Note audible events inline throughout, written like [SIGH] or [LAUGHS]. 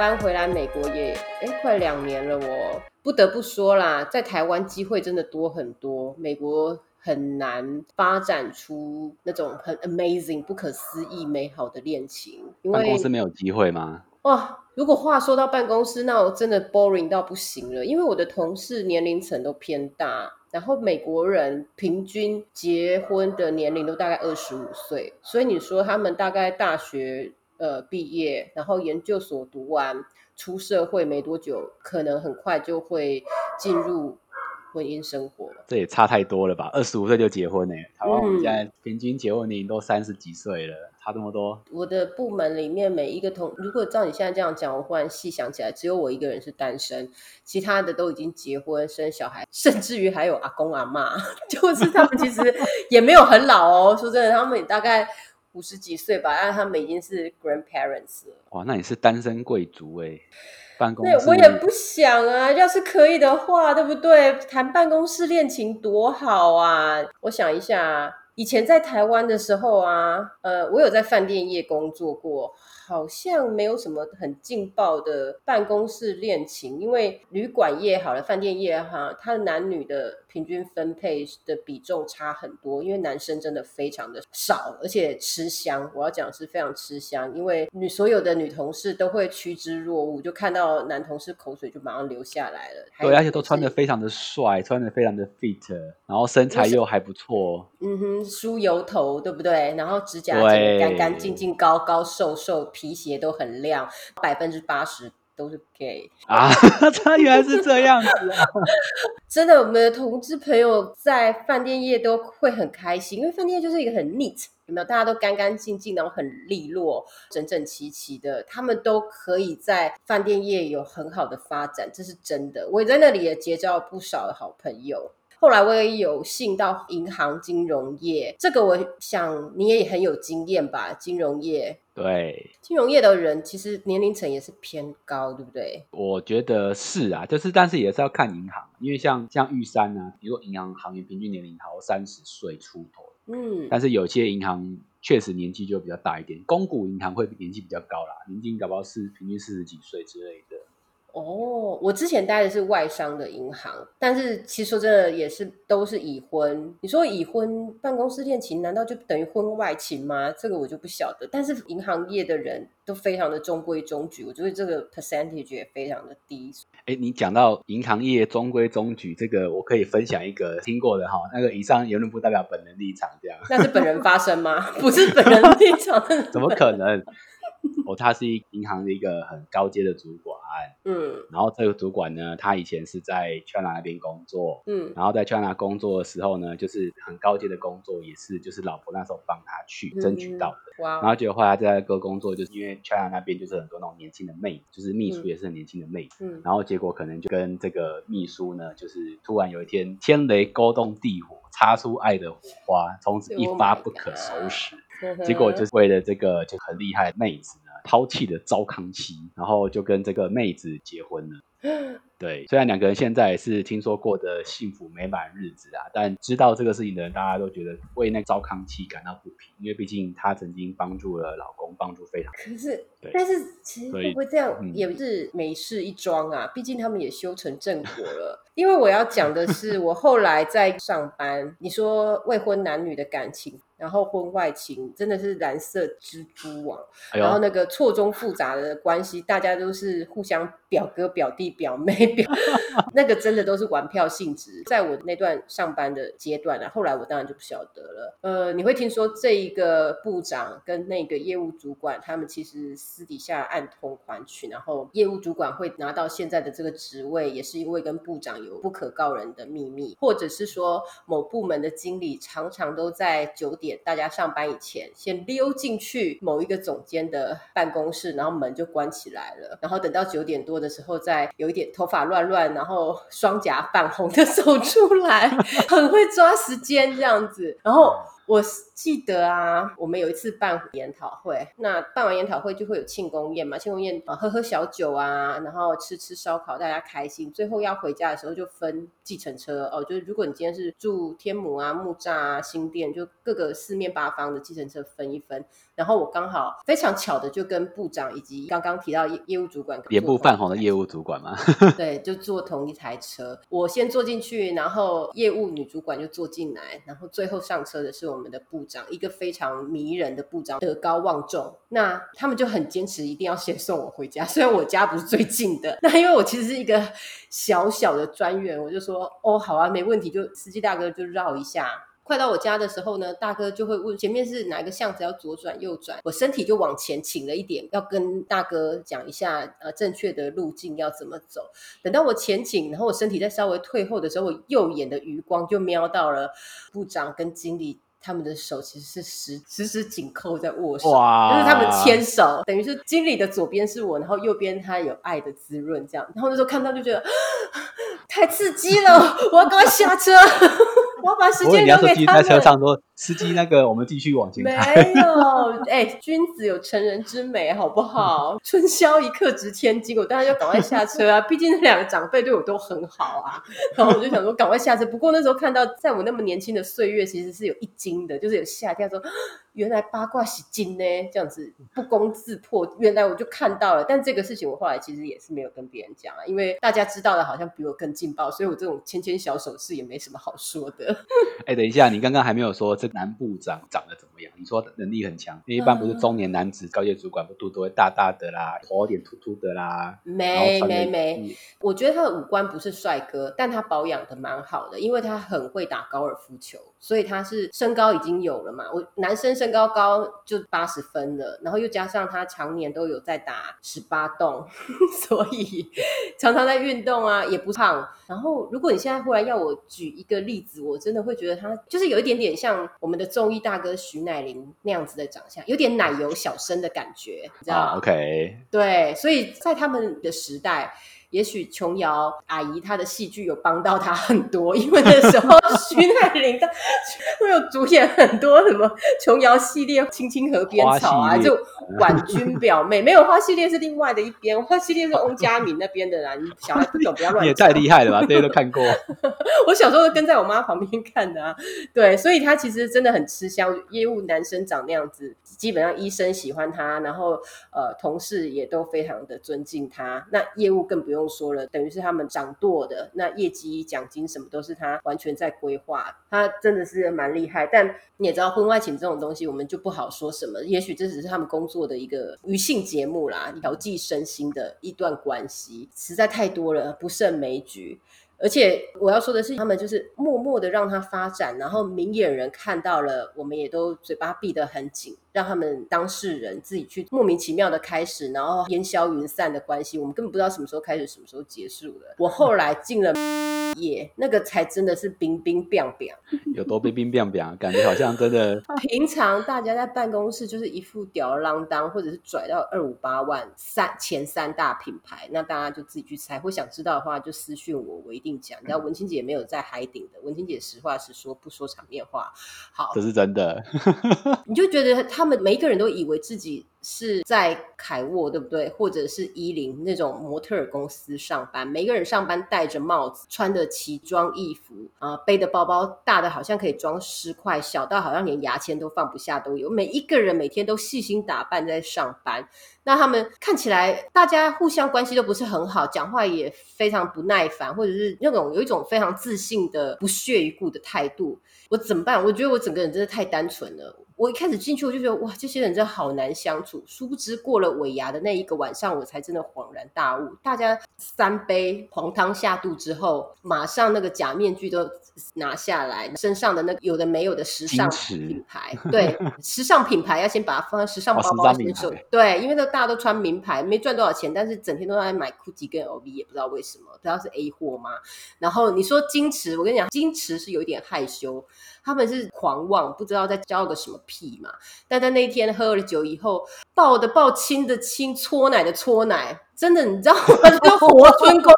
搬回来美国也哎快两年了，我不得不说啦，在台湾机会真的多很多，美国很难发展出那种很 amazing、不可思议、美好的恋情，因办公为室没有机会吗？哇，如果话说到办公室，那我真的 boring 到不行了。因为我的同事年龄层都偏大，然后美国人平均结婚的年龄都大概二十五岁，所以你说他们大概大学呃毕业，然后研究所读完，出社会没多久，可能很快就会进入婚姻生活了。这也差太多了吧？二十五岁就结婚呢、台湾我们嗯现在平均结婚年龄都三十几岁了，差这么多。我的部门里面每一个同，如果照你现在这样讲，我忽然细想起来，只有我一个人是单身，其他的都已经结婚生小孩，甚至于还有阿公阿妈，[LAUGHS] 就是他们其实也没有很老哦。说真的，他们也大概五十几岁吧，但他们已经是 grandparents 了。哇，那你是单身贵族哎、办公对，室我也不想啊。要是可以的话，对不对？谈办公室恋情多好啊！我想一下，以前在台湾的时候啊，呃，我有在饭店业工作过，好像没有什么很劲爆的办公室恋情，因为旅馆业好了，饭店业哈，它的男女的平均分配的比重差很多，因为男生真的非常的少，而且吃香。我要讲是非常吃香，因为女所有的女同事都会趋之若鹜，就看到男同事口水就马上流下来了。对，而且都穿的非常的帅，穿的非常的 fit，然后身材又还不错。嗯哼，梳油头，对不对？然后指甲对剪得干干净净、高高瘦瘦，皮鞋都很亮，百分之八十都是 gay。啊，他原来是这样子啊！[LAUGHS] 真的，我们的同志朋友在饭店业都会很开心，因为饭店业就是一个很 neat，有没有？大家都干干净净，然后很利落、整整齐齐的，他们都可以在饭店业有很好的发展，这是真的。我也在那里也结交了不少的好朋友。后来我也有幸到银行金融业，这个我想你也很有经验吧？金融业，对，金融业的人其实年龄层也是偏高，对不对？我觉得是啊，就是但是也是要看银行，因为像像玉山啊，比如说银行行业平均年龄好三十岁出头，嗯，但是有些银行确实年纪就比较大一点，公股银行会年纪比较高啦，年纪搞不好是平均四十几岁之类的。哦，我之前待的是外商的银行，但是其实说真的也是都是已婚。你说已婚办公室恋情，难道就等于婚外情吗？这个我就不晓得。但是银行业的人都非常的中规中矩，我觉得这个 percentage 也非常的低。哎，你讲到银行业中规中矩，这个我可以分享一个听过的哈。那个以上言论不代表本人立场，这样那是本人发声吗？[LAUGHS] 不是本人立场。[LAUGHS] 怎么可能？哦，他是一银行的一个很高阶的主管，嗯然后这个主管呢，他以前是在 China 那边工作，嗯然后在 China 工作的时候呢，就是很高阶的工作，也是就是老婆那时候帮他去争取到的。哇然后结果后来在那个工作，就是因为 China 那边就是很多那种年轻的妹，就是秘书嗯也是很年轻的妹。嗯然后结果可能就跟这个秘书呢，就是突然有一天天雷勾动地火，擦出爱的火花，从此一 Oh 发不可收拾。结果就是为了这个就很厉害的妹子呢，抛弃了糟糠妻，然后就跟这个妹子结婚了。[LAUGHS] 对，虽然两个人现在也是听说过的幸福美满日子啊，但知道这个事情的人，大家都觉得为那糟糠妻感到不平，因为毕竟她曾经帮助了老公，帮助非常。可是对，但是其实会不会这样嗯也是美事一桩啊？毕竟他们也修成正果了。因为我要讲的是，我后来在上班，你说未婚男女的感情，然后婚外情，真的是蓝色蜘蛛网，哎，然后那个错综复杂的关系，大家都是互相表哥、表弟、表妹、表，[LAUGHS] 那个真的都是玩票性质。在我那段上班的阶段啊，后来我当然就不晓得了。呃，你会听说这一个部长跟那个业务主管，他们其实私底下暗通款曲，然后业务主管会拿到现在的这个职位，也是因为跟部长有不可告人的秘密，或者是说某部门的经理常常都在九点大家上班以前，先溜进去某一个总监的办公室，然后门就关起来了，然后等到九点多的时候，再有一点头发乱乱，然后双颊泛红的 [LAUGHS] 走出来，很会抓时间这样子，然后。我记得啊，我们有一次办研讨会，那办完研讨会就会有庆功宴嘛，庆功宴啊，喝喝小酒啊，然后吃吃烧烤，大家开心。最后要回家的时候就分计程车哦，就是如果你今天是住天母啊、木栅啊、新店，就各个四面八方的计程车分一分。然后我刚好非常巧的就跟部长以及刚刚提到业业务主管，脸部泛红的业务主管嘛，对，就坐同一台车。我先坐进去，然后业务女主管就坐进来，然后最后上车的是我我们的部长，一个非常迷人的部长，德高望重。那他们就很坚持一定要先送我回家，虽然我家不是最近的。那因为我其实是一个小小的专员，我就说哦，好啊，没问题，就司机大哥就绕一下。快到我家的时候呢，大哥就会问前面是哪一个巷子要左转右转，我身体就往前倾了一点，要跟大哥讲一下呃正确的路径要怎么走。等到我前倾，然后我身体再稍微退后的时候，我右眼的余光就瞄到了部长跟经理他们的手其实是时时时紧扣在握手，就是他们牵手，等于是经理的左边是我，然后右边他有爱的滋润这样。然后那时候看到就觉得 [GASPS] 太刺激了，[LAUGHS] 我要赶快下车。[LAUGHS] 我把时间留给他们。在车上说：“司机，那个我们继续往前开。”没有，哎，君子有成人之美，好不好？[LAUGHS] 春宵一刻值千金，我当然要赶快下车啊！[LAUGHS] 毕竟那两个长辈对我都很好啊。然后我就想说，赶快下车。不过那时候看到，在我那么年轻的岁月，其实是有一惊的，就是有吓跳说。原来八卦是金呢，这样子不攻自破。原来我就看到了，但这个事情我后来其实也是没有跟别人讲啊，因为大家知道的好像比我更劲爆，所以我这种牵牵小手势也没什么好说的。[LAUGHS] 哎，等一下，你刚刚还没有说这男部长长得怎么样？你说能力很强，一般不是中年男子高阶主管不肚都会大大的啦，头有点秃秃的啦。没没没，我觉得他的五官不是帅哥，但他保养的蛮好的，因为他很会打高尔夫球。所以他是身高已经有了嘛？我男生身高高就八十分了，然后又加上他常年都有在打十八洞，[LAUGHS] 所以常常在运动啊，也不胖。然后如果你现在忽然要我举一个例子，我真的会觉得他就是有一点点像我们的综艺大哥徐乃麟那样子的长相，有点奶油小生的感觉，你知道？OK，对，所以在他们的时代。也许琼瑶阿姨她的戏剧有帮到她很多，因为那时候 [LAUGHS] 徐乃麟她会有主演很多什么琼瑶系列《青青河边草》啊，就婉君 [LAUGHS] 表妹没有花系列是另外的一边，花系列是翁佳敏那边的啦。你小孩不懂不要乱。[LAUGHS] 也太厉害了吧！大家都看过。我小时候跟在我妈旁边看的啊，对，所以他其实真的很吃香。业务男生长那样子，基本上医生喜欢他，然后呃同事也都非常的尊敬他，那业务更不用。不用说了，等于是他们掌舵的，那业绩奖金什么都是他完全在规划，他真的是蛮厉害。但你也知道，婚外情这种东西，我们就不好说什么。也许这只是他们工作的一个余性节目啦，调剂身心的一段关系，实在太多了，不胜枚举。而且我要说的是，他们就是默默的让它发展，然后明眼人看到了，我们也都嘴巴闭得很紧，让他们当事人自己去莫名其妙的开始，然后烟消云散的关系，我们根本不知道什么时候开始，什么时候结束的。我后来进了。耶，那个才真的是冰冰冰冰，[LAUGHS] 有多冰冰冰冰，感觉好像真的。[LAUGHS] 平常大家在办公室就是一副吊儿郎当，或者是拽到二五八万三前三大品牌，那大家就自己去猜。或想知道的话，就私讯我，我一定讲。你知道文清姐没有在海顶的，文清姐实话实说，不说场面话。好，这是真的。[LAUGHS] 你就觉得他们每一个人都以为自己。是在凯沃对不对？或者是伊林那种模特儿公司上班，每个人上班戴着帽子，穿的奇装异服啊，背的包包大的好像可以装十块，小到好像连牙签都放不下都有。每一个人每天都细心打扮在上班，那他们看起来大家互相关系都不是很好，讲话也非常不耐烦，或者是那种有一种非常自信的不屑一顾的态度。我怎么办？我觉得我整个人真的太单纯了。我一开始进去我就觉得哇，这些人真的好难相处。殊不知过了尾牙的那一个晚上，我才真的恍然大悟。大家三杯黄汤下肚之后，马上那个假面具都拿下来，身上的那有的没有的时尚品牌，对，[LAUGHS] 时尚品牌要先把它放在时尚包包先收。对，因为都大家都穿名牌，没赚多少钱，但是整天都在买 GUCCI 跟 LV，也不知道为什么，不知道是 A 货吗？然后你说矜持，我跟你讲，矜持是有一点害羞。他们是狂妄，不知道在叫个什么屁嘛。但在那天喝了酒以后，抱的抱，亲的亲，搓奶的搓奶，真的，你知道吗？这个活春宫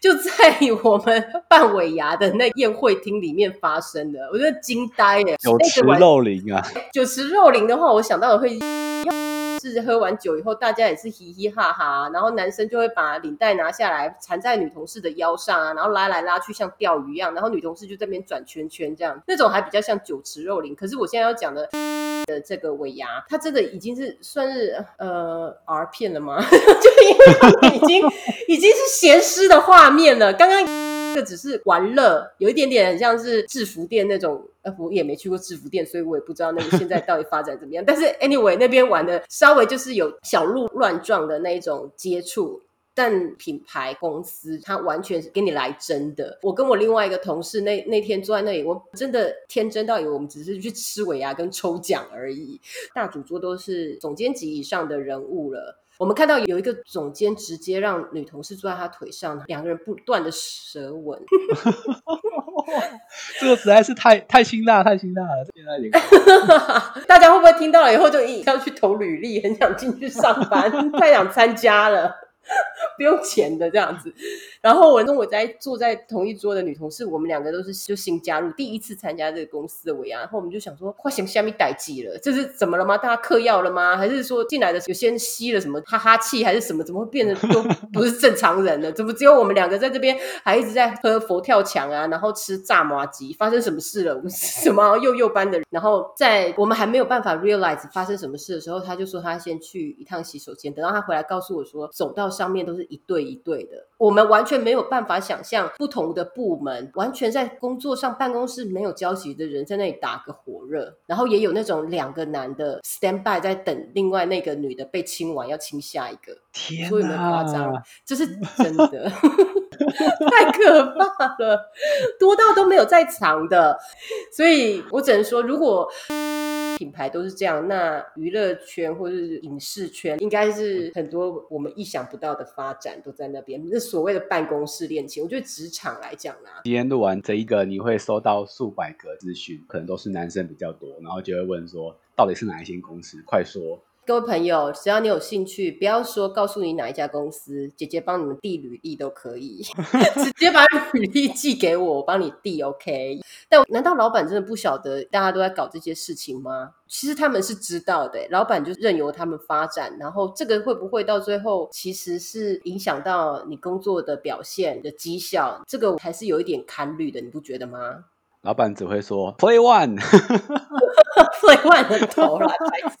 就在我们半尾牙的那宴会厅里面发生的，我觉得惊呆了。酒池肉林啊！酒池肉林的话，我想到的会。是喝完酒以后，大家也是嘻嘻哈哈，然后男生就会把领带拿下来缠在女同事的腰上啊，然后拉来拉去像钓鱼一样，然后女同事就在那边转圈圈这样，那种还比较像酒池肉林。可是我现在要讲的的这个尾牙，它真的已经是算是呃 R 片了吗？[LAUGHS] 就因为已经已经是咸湿的画面了。刚刚。这只是玩乐，有一点点像是制服店那种。我也没去过制服店，所以我也不知道那个现在到底发展怎么样。[LAUGHS] 但是 anyway，那边玩的稍微就是有小鹿乱撞的那一种接触，但品牌公司它完全是给你来真的。我跟我另外一个同事那那天坐在那里，我真的天真到以为我们只是去吃尾牙跟抽奖而已。大主桌都是总监级以上的人物了。我们看到有一个总监直接让女同事坐在他腿上，两个人不断的舌吻，[LAUGHS] 这个实在是太太辛辣，太辛辣了。现在 [LAUGHS] 大家会不会听到了以后就一要去投履历，很想进去上班，[LAUGHS] 太想参加了？[LAUGHS] 不用钱的这样子，然后我跟我在坐在同一桌的女同事，我们两个都是就新加入，第一次参加这个公司的尾牙，然后我们就想说，快想虾米逮鸡了，这是怎么了吗？大家嗑药了吗？还是说进来的有些人吸了什么哈哈气，还是什么？怎么会变得都不是正常人呢？怎么只有我们两个在这边还一直在喝佛跳墙啊，然后吃炸麻鸡？发生什么事了？我们什么幼幼班的人？然后在我们还没有办法 realize 发生什么事的时候，他就说他先去一趟洗手间，等到他回来告诉我说走到。上面都是一对一对的，我们完全没有办法想象不同的部门，完全在工作上办公室没有交集的人在那里打个火热，然后也有那种两个男的 stand by 在等另外那个女的被亲完要亲下一个，天有没有夸张？这是真的，[LAUGHS] 太可怕了，多到都没有在藏的，所以我只能说，如果。品牌都是这样，那娱乐圈或者是影视圈，应该是很多我们意想不到的发展都在那边。那所谓的办公室恋情，我觉得职场来讲啊，今天录完这一个，你会收到数百个资讯，可能都是男生比较多，然后就会问说，到底是哪一些公司？快说。各位朋友，只要你有兴趣，不要说告诉你哪一家公司，姐姐帮你们递履历都可以，[LAUGHS] 直接把履历寄给我，我帮你递，OK？但难道老板真的不晓得大家都在搞这些事情吗？其实他们是知道的，老板就任由他们发展，然后这个会不会到最后其实是影响到你工作的表现的绩效？这个还是有一点堪虑的，你不觉得吗？老板只会说 Play One，Play [LAUGHS] One 的头啦，太深。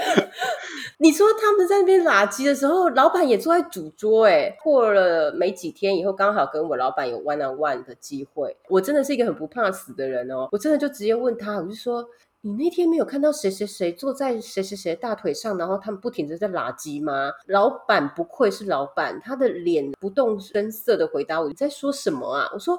[LAUGHS] 你说他们在那边垃圾的时候，老板也坐在主桌。哎，过了没几天以后，刚好跟我老板有 one on one 的机会。我真的是一个很不怕死的人哦，我真的就直接问他，我就说。你那天没有看到谁谁谁坐在谁谁谁大腿上，然后他们不停的在拉鸡吗？老板不愧是老板，他的脸不动声色的回答我：“你在说什么啊？”我说：“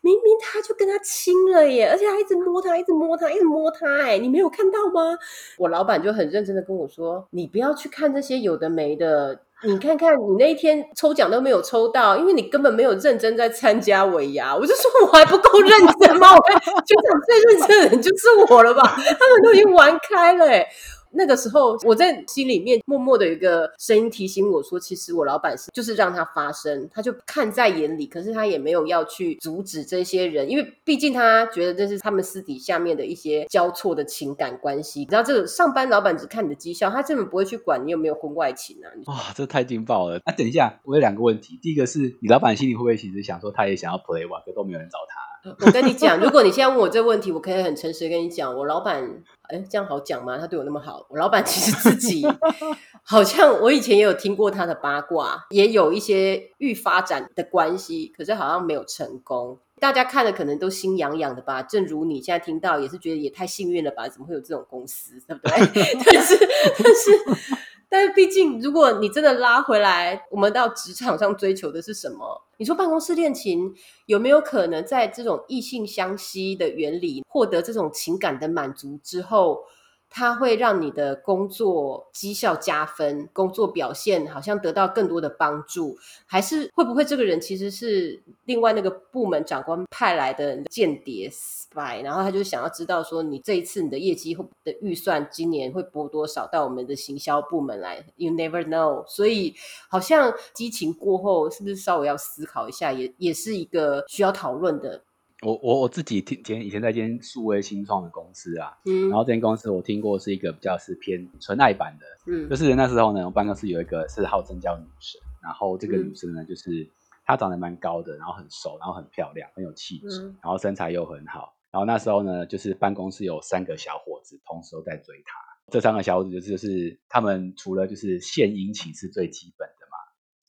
明明他就跟他亲了耶，而且还一直摸他，一直摸他，一直摸他，哎，你没有看到吗？”我老板就很认真的跟我说：“你不要去看这些有的没的。”你看看，你那一天抽奖都没有抽到，因为你根本没有认真在参加尾牙。我就说我还不够认真吗？我看全场最认真的人就是我了吧？他们都已经玩开了，哎。那个时候，我在心里面默默的有一个声音提醒我说：“其实我老板是就是让他发生，他就看在眼里，可是他也没有要去阻止这些人，因为毕竟他觉得这是他们私底下面的一些交错的情感关系。你知道，这个上班老板只看你的绩效，他根本不会去管你有没有婚外情啊！哇，这太劲爆了！啊，等一下，我有两个问题，第一个是你老板心里会不会其实想说，他也想要 play 哇可都没有人找他？我跟你讲，如果你现在问我这个问题，我可以很诚实的跟你讲，我老板，哎，这样好讲吗？他对我那么好，我老板其实自己 [LAUGHS] 好像我以前也有听过他的八卦，也有一些预发展的关系，可是好像没有成功。大家看了可能都心痒痒的吧？正如你现在听到，也是觉得也太幸运了吧？怎么会有这种公司，对不对？[LAUGHS] 但是，但是。但是毕竟，如果你真的拉回来，我们到职场上追求的是什么？你说办公室恋情有没有可能在这种异性相吸的原理获得这种情感的满足之后，它会让你的工作绩效加分，工作表现好像得到更多的帮助，还是会不会这个人其实是另外那个部门长官派来的间谍 spy，然后他就想要知道说你这一次你的业绩的预算今年会拨多少到我们的行销部门来？You never know，所以好像激情过后是不是稍微要思考一下，也也是一个需要讨论的。我我我自己听前以前在一间数位新创的公司啊，嗯然后这间公司我听过是一个比较是偏纯爱版的，嗯就是那时候呢，我办公室有一个是号称叫女神，然后这个嗯女生呢，就是她长得蛮高的，然后很瘦，然后很漂亮，很有气质，嗯然后身材又很好。然后那时候呢，就是办公室有三个小伙子同时都在追她。这三个小伙子就是就是他们除了就是献殷勤是最基本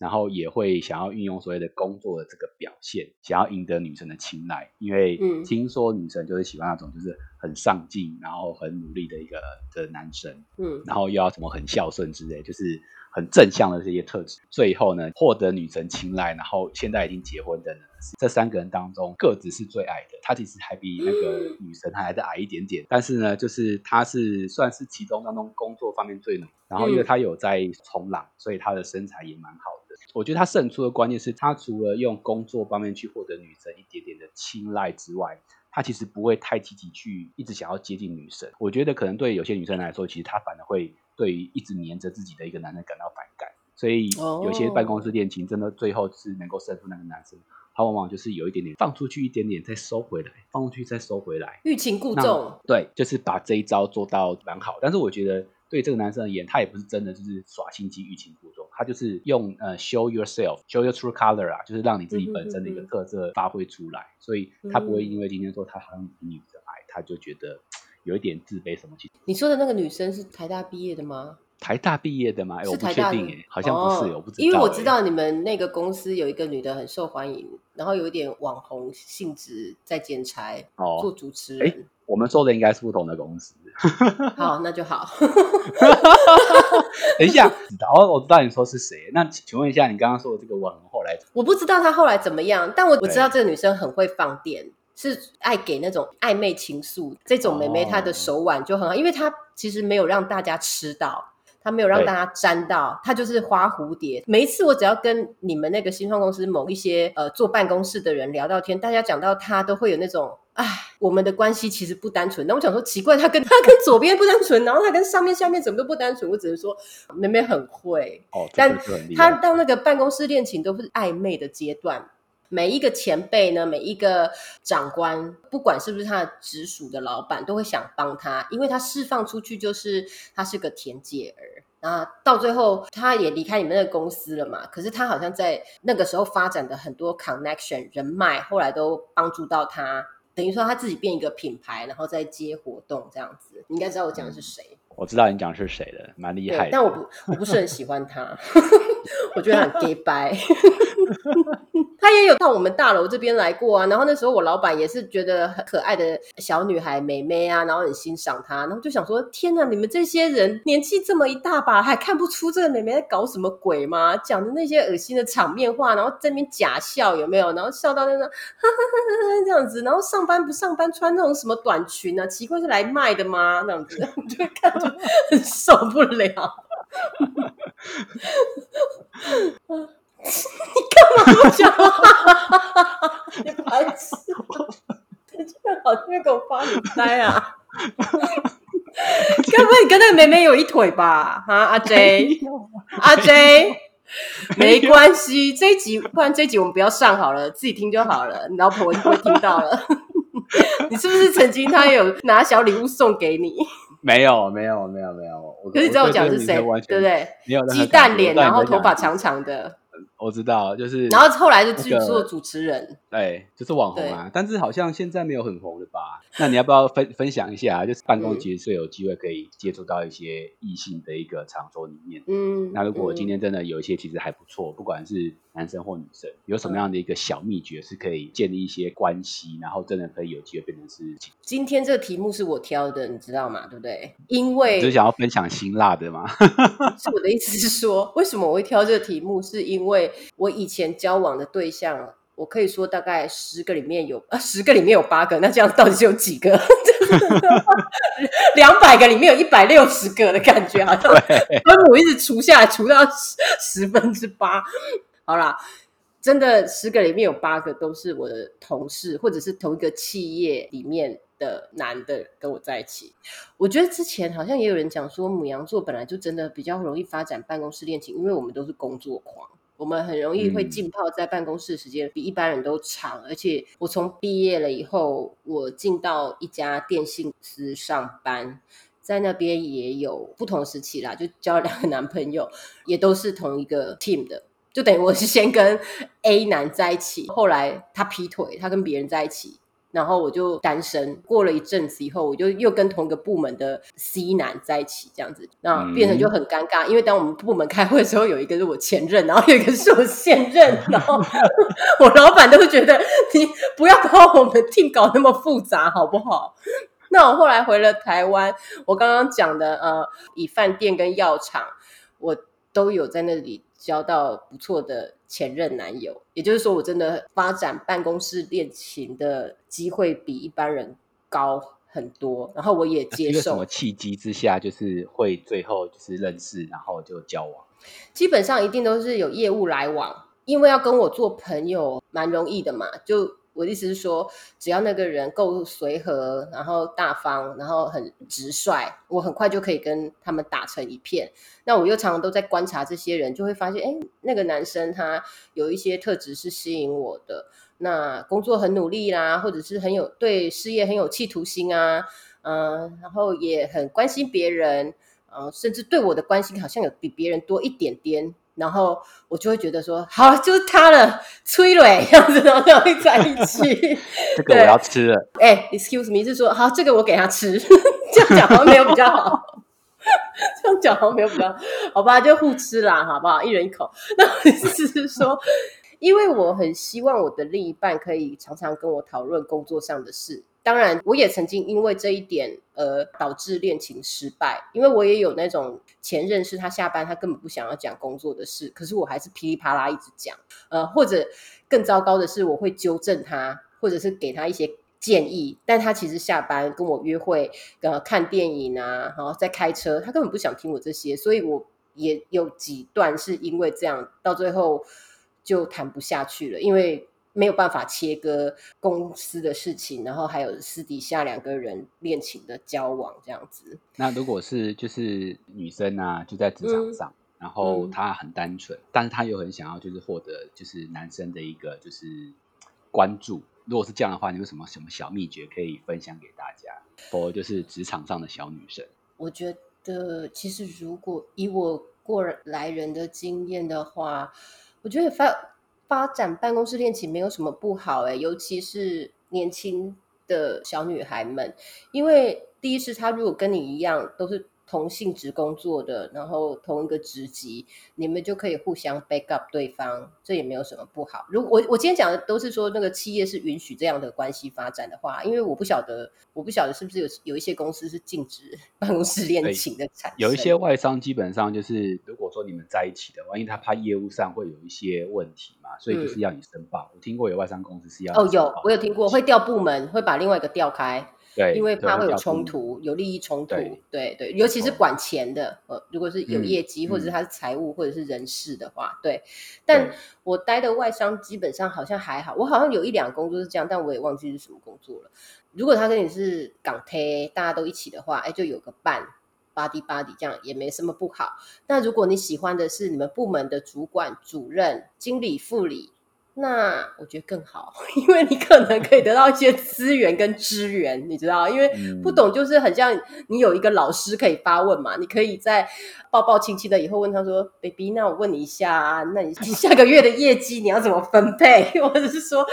然后也会想要运用所谓的工作的这个表现，想要赢得女生的青睐。因为嗯听说女生就是喜欢那种就是很上进，然后很努力的一个的男生。嗯然后又要什么很孝顺之类，就是很正向的这些特质。最后呢，获得女神青睐，然后现在已经结婚的呢，这三个人当中个子是最矮的。他其实还比那个女神还来的矮一点点，但是呢，就是他是算是其中当中工作方面最努力。然后因为他有在冲浪，所以他的身材也蛮好的。我觉得他胜出的关键是他除了用工作方面去获得女生一点点的青睐之外，他其实不会太积极去一直想要接近女生。我觉得可能对有些女生来说，其实她反而会对于一直黏着自己的一个男人感到反感。所以有些办公室恋情真的最后是能够胜出那个男生，他往往就是有一点点放出去一点点，再收回来，放出去再收回来。欲擒故那纵，对，就是把这一招做到蛮好。但是我觉得对这个男生而言，他也不是真的就是耍心机、欲擒故纵，他就是用呃 show yourself、show your true color 啊，就是让你自己本身的一个特色发挥出来。所以他不会嗯因为今天说他好像比女的矮，他就觉得 [TSK] 有一点自卑什么。其实你说的那个女生是台大毕业的吗？台大毕业的吗？哎，我不确定哎，好像不是，哦我不知道。因为我哎知道你们那个公司有一个女的很受欢迎，然后有一点网红性质，在剪裁、哦做主持哎人。我们说的应该是不同的公司。[LAUGHS] 好，那就好。[LAUGHS] 等一下，哦，我知道你说是谁。那请问一下，你刚刚说的这个网红后来我不知道她后来怎么样，但我我知道这个女生很会放电，是爱给那种暧昧情愫。这种妹妹哦她的手腕就很好，因为她其实没有让大家吃到。她没有让大家沾到，她就是花蝴蝶。每一次我只要跟你们那个新创公司某一些呃坐办公室的人聊到天，大家讲到她都会有那种，哎，我们的关系其实不单纯。那我想说，奇怪，他跟 [LAUGHS] 他跟左边不单纯，然后他跟上面下面怎么都不单纯。我只能说，妹妹很会。哦，但他。到那个办公室恋情都是暧昧的阶段。每一个前辈呢，每一个长官，不管是不是他的直属的老板，都会想帮他，因为他释放出去就是他是个田姐儿。那到最后，他也离开你们那个公司了嘛？可是他好像在那个时候发展的很多 connection 人脉，后来都帮助到他，等于说他自己变一个品牌，然后再接活动这样子。你应该知道我讲的是谁。我知道你讲是谁的，蛮厉害的。，但我不我不是很喜欢他，[LAUGHS] 我觉得很 gay 白。[LAUGHS] 他也有到我们大楼这边来过啊，然后那时候我老板也是觉得很可爱的小女孩妹妹啊，然后很欣赏她，然后就想说：天哪，你们这些人年纪这么一大把，还看不出这个妹妹在搞什么鬼吗？讲的那些恶心的场面话，然后这边假笑有没有？然后笑到那个这样子，然后上班不上班穿那种什么短裙啊，奇怪是来卖的吗？那样子，就看着很受不了。你干嘛不讲话？你白痴！好像在给我发你呆啊！[LAUGHS] 该不会你跟那个妹妹有一腿吧？啊，阿 J，阿 J，没关系，这一集不然这一集我们不要上好了，自己听就好了，你老婆就不会听到了。[LAUGHS] 你是不是曾经他有拿小礼物送给你？没有没有没有没有，可是你知道我讲的是谁，对不对？鸡蛋脸，然后头发长长的，我知道，就是然后后来就去那个做主持人。对，就是网红啊，但是好像现在没有很红了吧？那你要不要分分享一下？就是办公嗯其实是有机会可以接触到一些异性的一个场所里面。嗯，那如果今嗯天真的有一些其实还不错，不管是男生或女生，有什么样的一个小秘诀是可以建立一些关系，然后真的可以有机会变成是情？今天这个题目是我挑的，你知道吗？对不对？因为就是想要分享辛辣的吗？[LAUGHS] 是我的意思是说，为什么我会挑这个题目？是因为我以前交往的对象我可以说大概十个里面有啊 [LAUGHS] 十个里面有八个，那这样到底是有几个？[LAUGHS] 两百个里面有一百六十个的感觉，好像分母一直除下来，除到十十分之八。好啦，真的十个里面有八个都是我的同事，或者是同一个企业里面的男的跟我在一起。我觉得之前好像也有人讲说，母羊座本来就真的比较容易发展办公室恋情，因为我们都是工作狂。我们很容易会浸泡在办公室时间比一般人都长，而且我从毕业了以后，我进到一家电信公司上班，在那边也有不同时期啦，就交了两个男朋友，也都是同一个 team 的，就等于我是先跟 A 男在一起，后来他劈腿，他跟别人在一起。然后我就单身，过了一阵子以后，我就又跟同一个部门的 C 男在一起，这样子，那变成就很尴尬。因为当我们部门开会的时候，有一个是我前任，然后有一个是我现任，然后 [LAUGHS] 我老板都会觉得你不要把我们 team 搞那么复杂，好不好？那我后来回了台湾，我刚刚讲的呃，以饭店跟药厂，我都有在那里交到不错的。前任男友，也就是说，我真的发展办公室恋情的机会比一般人高很多。然后我也接受。什么契机之下，就是会最后就是认识，然后就交往？基本上一定都是有业务来往，因为要跟我做朋友蛮容易的嘛，就。我的意思是说，只要那个人够随和，然后大方，然后很直率，我很快就可以跟他们打成一片。那我又常常都在观察这些人，就会发现，哎，那个男生他有一些特质是吸引我的。那工作很努力啦，或者是很有对事业很有企图心啊，嗯，然后也很关心别人，嗯，甚至对我的关心好像有比别人多一点点。然后我就会觉得说，好，就是他了，催泪这样子，然后会在一起。[LAUGHS] 这个我要吃了。哎，excuse me，是说好，这个我给他吃，[LAUGHS] 这样讲好像没有比较好。这样讲好像没有比较好吧？就互吃啦，好不好？一人一口。那意思是说，因为我很希望我的另一半可以常常跟我讨论工作上的事。当然，我也曾经因为这一点而导致恋情失败。因为我也有那种前任，是他下班他根本不想要讲工作的事，可是我还是噼里啪啦一直讲。呃，或者更糟糕的是，我会纠正他，或者是给他一些建议，但他其实下班跟我约会、呃看电影啊，然后在开车，他根本不想听我这些。所以我也有几段是因为这样，到最后就谈不下去了，因为。没有办法切割公司的事情，然后还有私底下两个人恋情的交往这样子。那如果是就是女生啊，就在职场上，然后她很单纯，但是她又很想要就是获得就是男生的一个就是关注。如果是这样的话，你有什么什么小秘诀可以分享给大家？或就是职场上的小女生？我觉得其实如果以我过来人的经验的话，我觉得发。发展办公室恋情没有什么不好哎，尤其是年轻的小女孩们，因为第一是她如果跟你一样都是。同性质工作的，然后同一个职级，你们就可以互相 back up 对方，这也没有什么不好。如果我我今天讲的都是说那个企业是允许这样的关系发展的话，因为我不晓得，我不晓得是不是有有一些公司是禁止 [LAUGHS] 办公室恋情的产生。有一些外商基本上就是，如果说你们在一起的话，因为他怕业务上会有一些问题嘛，所以就是要你申报。我听过有外商公司是要哦，有我有听过会调部门，会把另外一个调开。对，因为怕会有冲突，有利益冲突。对对，尤其是管钱的，呃，如果是有业绩，或者是他是财务，或者是人事的话，对。但我待的外商基本上好像还好，我好像有一两工作是这样，但我也忘记是什么工作了。如果他跟你是港台，大家都一起的话，哎，就有个伴，body body 这样也没什么不好。那如果你喜欢的是你们部门的主管、主任、经理、副理。那我觉得更好，[LAUGHS] 因为你可能可以得到一些资源跟支援，你知道？因为不懂就是很像你有一个老师可以发问嘛，你可以在抱抱亲亲的以后问他说：“baby，那我问你一下啊，那你你下个月的业绩你要怎么分配？[LAUGHS] 或者是说，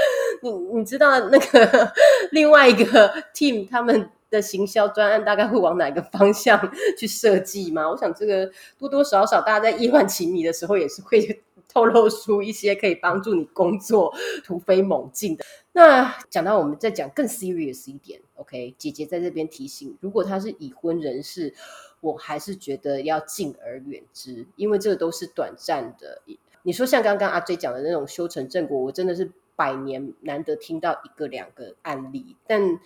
你你知道那个另外一个 team 他们的行销专案大概会往哪个方向去设计吗？我想这个多多少少大家在意乱情迷的时候也是会。透露出一些可以帮助你工作突飞猛进的。那讲到我们再讲更 serious 一点，OK？姐姐在这边提醒，如果他是已婚人士，我还是觉得要敬而远之，因为这个都是短暂的。你说像刚刚阿 J 讲的那种修成正果，我真的是百年难得听到一个两个案例，但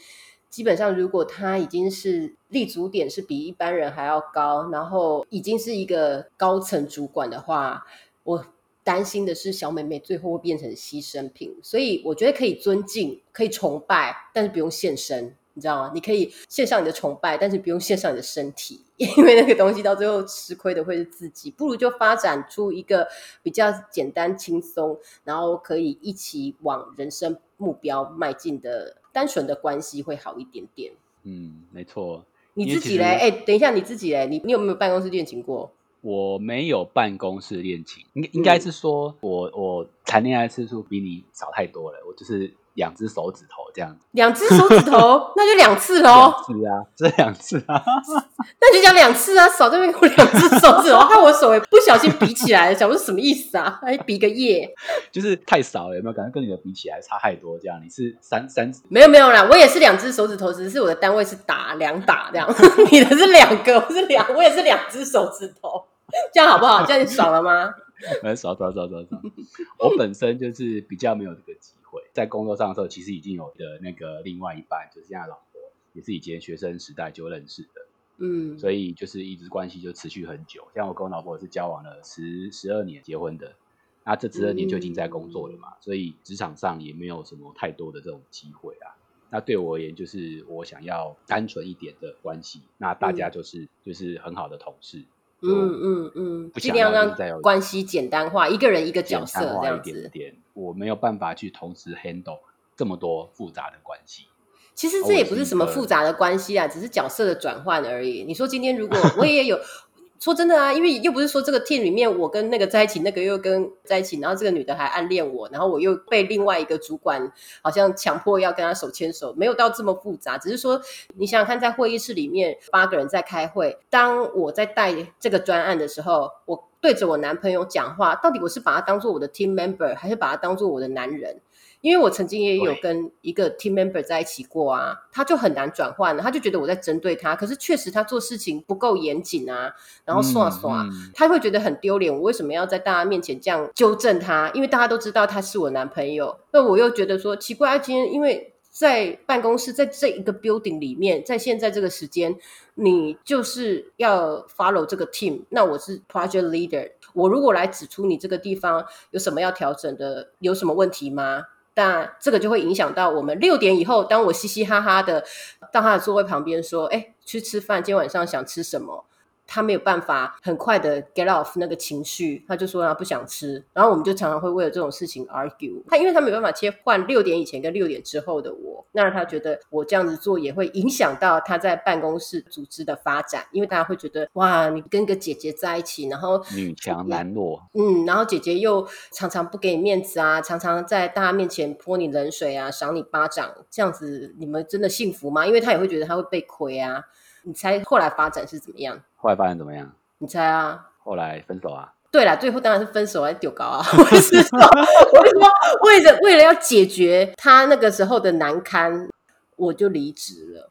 基本上如果他已经是立足点是比一般人还要高，然后已经是一个高层主管的话，我担心的是小妹妹最后会变成牺牲品。所以我觉得可以尊敬，可以崇拜，但是不用献身。你知道吗？你可以献上你的崇拜，但是不用献上你的身体，[LAUGHS] 因为那个东西到最后吃亏的会是自己。不如就发展出一个比较简单、轻松，然后可以一起往人生目标迈进的单纯的关系会好一点点。嗯，没错。你自己嘞？哎，等一下，你自己嘞？你你有没有办公室恋情过？我没有办公室恋情，应应该是说我我谈恋爱次数比你少太多了。我就是。两只手指头这样子，两只手指头，[LAUGHS] 那就两次喽。是啊，[LAUGHS] 这两次啊，[LAUGHS] 那就讲两次啊。少这边有两只手指头，害我手也不小心比起来了，想说什么意思啊？还比个耶，就是太少了，有没有感觉跟你的比起来差太多？这样你是三三，没有没有啦，我也是两只手指头，只是我的单位是打两打这样，你的是两个，我是两，我也是两只手指头，这样好不好？这样你爽了吗？[LAUGHS] 爽爽爽爽爽！我本身就是比较没有这个机会，在工作上的时候，其实已经有的那个另外一半，就是现在老婆，也是以前学生时代就认识的，嗯，所以就是一直关系就持续很久。像我跟我老婆是交往了十十二年结婚的，那这十二年就已经在工作了嘛，所以职场上也没有什么太多的这种机会啊。那对我而言，就是我想要单纯一点的关系，那大家就是就是很好的同事。嗯嗯嗯，尽量让关系简单化，一个人一个角色这样子。我没有办法去同时 handle 这么多复杂的关系。其实这也不是什么复杂的关系啊，只是角色的转换而已。你说今天如果 [LAUGHS] 我也有。说真的啊，因为又不是说这个 team 里面我跟那个在一起，那个又跟在一起，然后这个女的还暗恋我，然后我又被另外一个主管好像强迫要跟他手牵手，没有到这么复杂。只是说，你想想看，在会议室里面八个人在开会，当我在带这个专案的时候，我对着我男朋友讲话，到底我是把他当做我的 team member，还是把他当做我的男人？因为我曾经也有跟一个 team member 在一起过啊，他就很难转换他就觉得我在针对他，可是确实他做事情不够严谨啊，然后耍耍，他会觉得很丢脸。我为什么要在大家面前这样纠正他？因为大家都知道他是我男朋友，那我又觉得说奇怪，今天因为在办公室，在这一个 building 里面，在现在这个时间，你就是要 follow 这个 team，那我是 project leader，我如果来指出你这个地方有什么要调整的，有什么问题吗？但这个就会影响到我们六点以后，当我嘻嘻哈哈的到他的座位旁边说：“哎，去吃饭，今天晚上想吃什么？”他没有办法很快的 get off 那个情绪，他就说他不想吃，然后我们就常常会为了这种事情 argue。他因为他没有办法切换六点以前跟六点之后的我，那他觉得我这样子做也会影响到他在办公室组织的发展，因为大家会觉得哇，你跟个姐姐在一起，然后女强男弱，嗯，然后姐姐又常常不给你面子啊，常常在大家面前泼你冷水啊，赏你巴掌，这样子你们真的幸福吗？因为他也会觉得他会被亏啊。你猜后来发展是怎么样？后来发展怎么样？你猜啊？后来分手啊？[LAUGHS] 对了，最后当然是分手，还丢高啊！[LAUGHS] 我是说，[LAUGHS] 我是说，为了为了要解决他那个时候的难堪，我就离职了。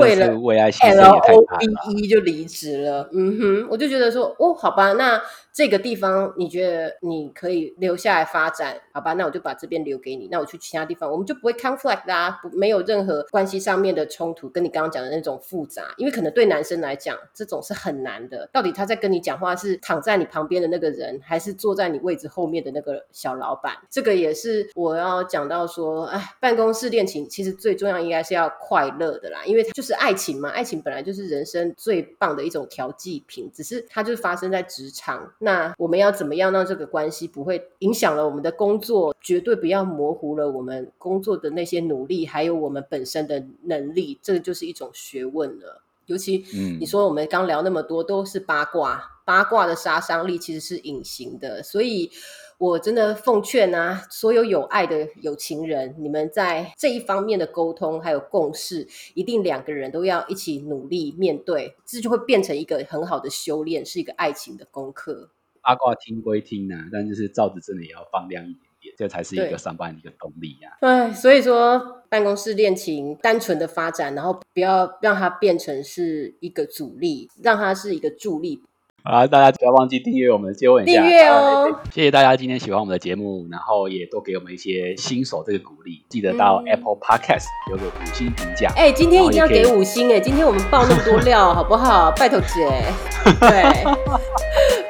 为了为爱牺牲 L O V E 就离职了。嗯哼，我就觉得说，哦，好吧，那。这个地方你觉得你可以留下来发展，好吧？那我就把这边留给你。那我去其他地方，我们就不会 conflict 啦，不没有任何关系上面的冲突。跟你刚刚讲的那种复杂，因为可能对男生来讲，这种是很难的。到底他在跟你讲话是躺在你旁边的那个人，还是坐在你位置后面的那个小老板？这个也是我要讲到说，哎，办公室恋情其实最重要应该是要快乐的啦，因为就是爱情嘛，爱情本来就是人生最棒的一种调剂品，只是它就是发生在职场。那我们要怎么样让这个关系不会影响了我们的工作？绝对不要模糊了我们工作的那些努力，还有我们本身的能力，这个就是一种学问了。尤其，嗯，你说我们刚聊那么多都是八卦，八卦的杀伤力其实是隐形的，所以。我真的奉劝啊，所有有爱的有情人，你们在这一方面的沟通还有共识，一定两个人都要一起努力面对，这就会变成一个很好的修炼，是一个爱情的功课。八卦听归听啊，但就是罩子真的也要放亮一点点，这才是一个上班的一个动力呀。对，所以说办公室恋情单纯的发展，然后不要让它变成是一个阻力，让它是一个助力。啊，大家不要忘记订阅我们的接吻订阅哦。谢谢大家今天喜欢我们的节目，然后也多给我们一些新手这个鼓励。记得到 Apple Podcast 留个五星评价。哎，今天一定要给五星哎！今天我们爆那么多料，好不好？拜托姐，[LAUGHS] 对。